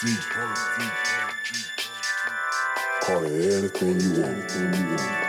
Call it anything you want. Anything you want.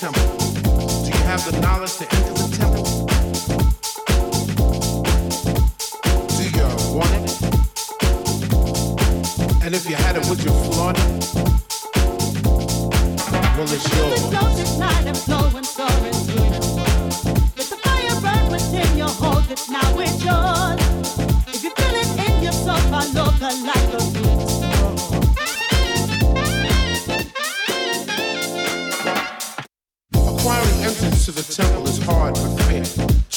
Do you have the knowledge to enter the temple? Do you want it? And if you had it, would you flaunt it? Well, it's yours. Night, flowing, soaring through fire burn within your it now.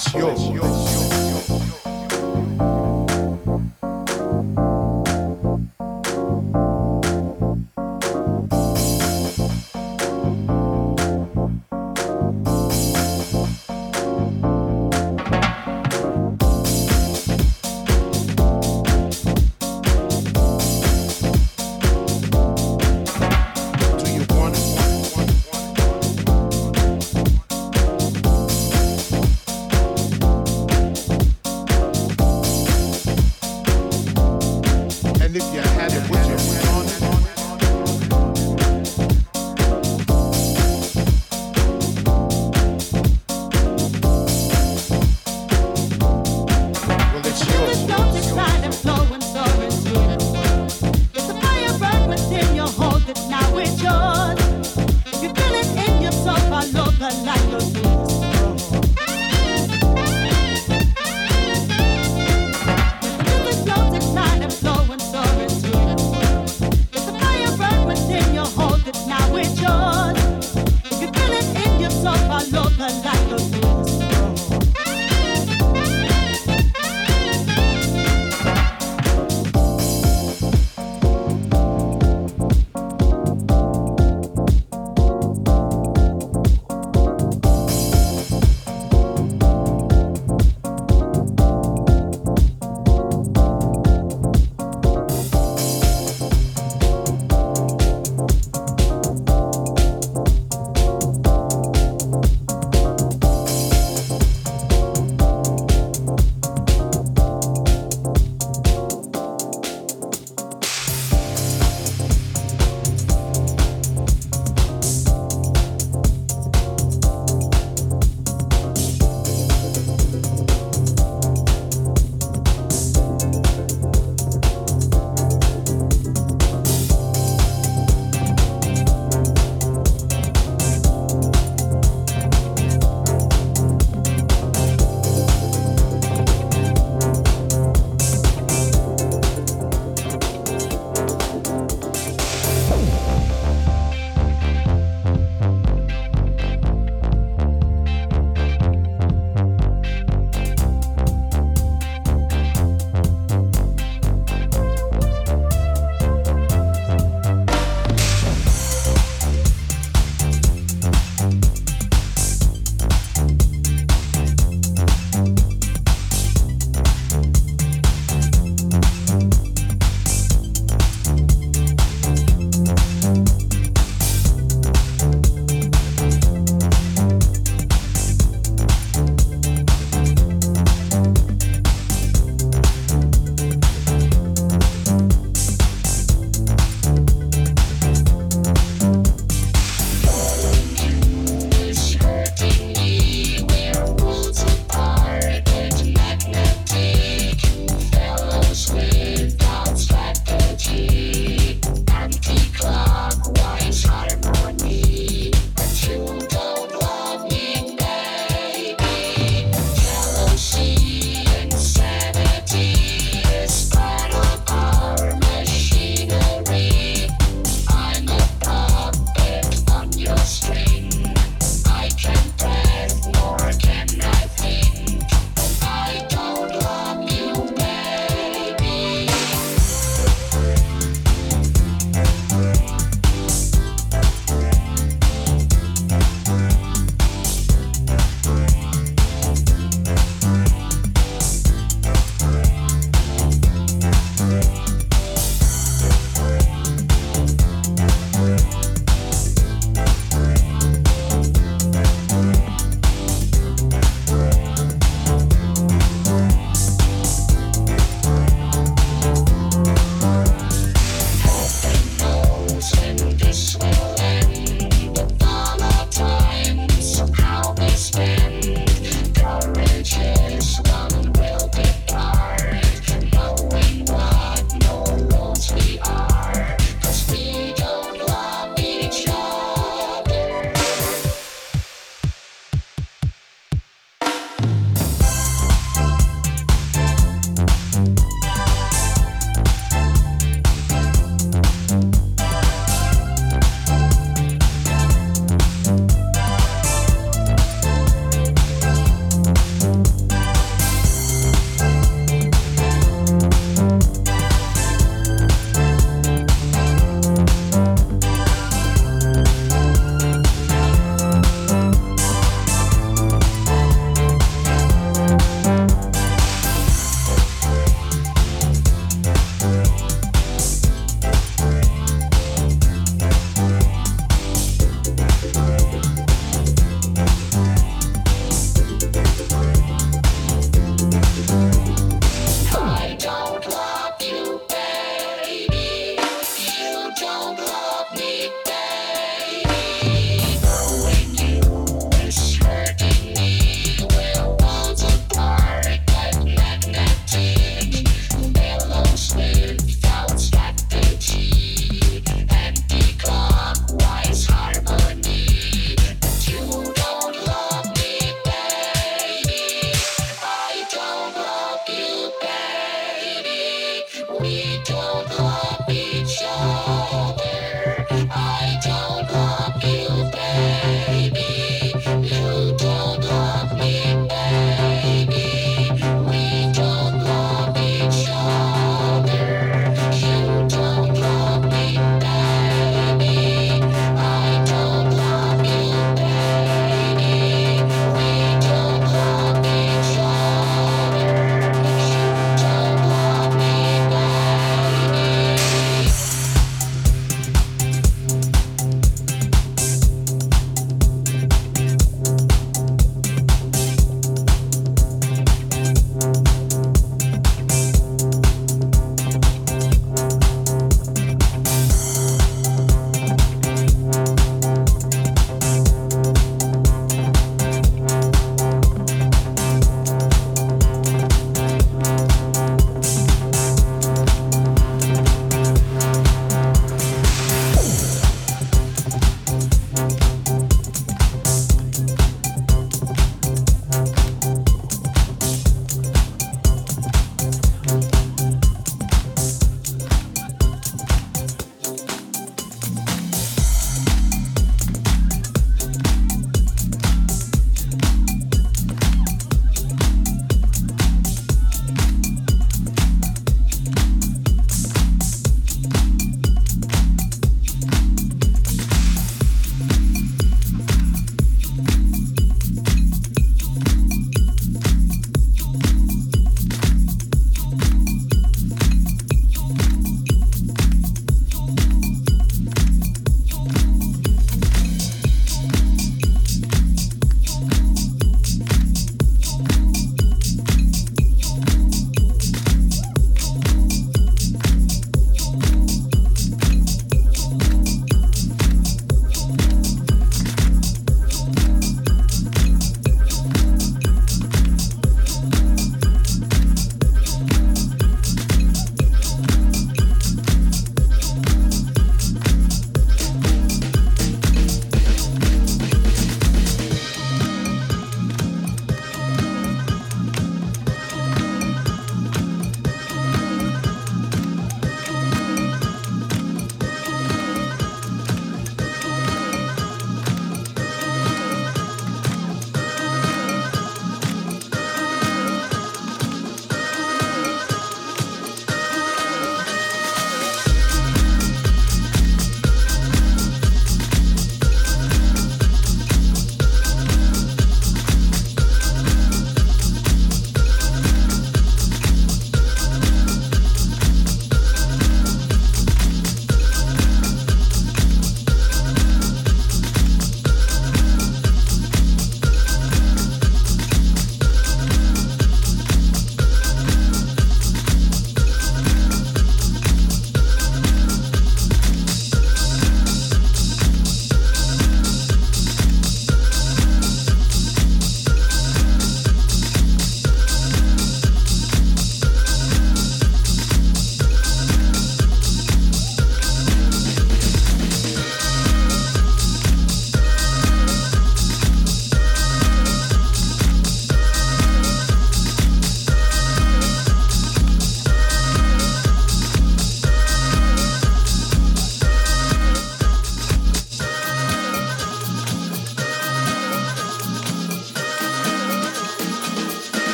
使用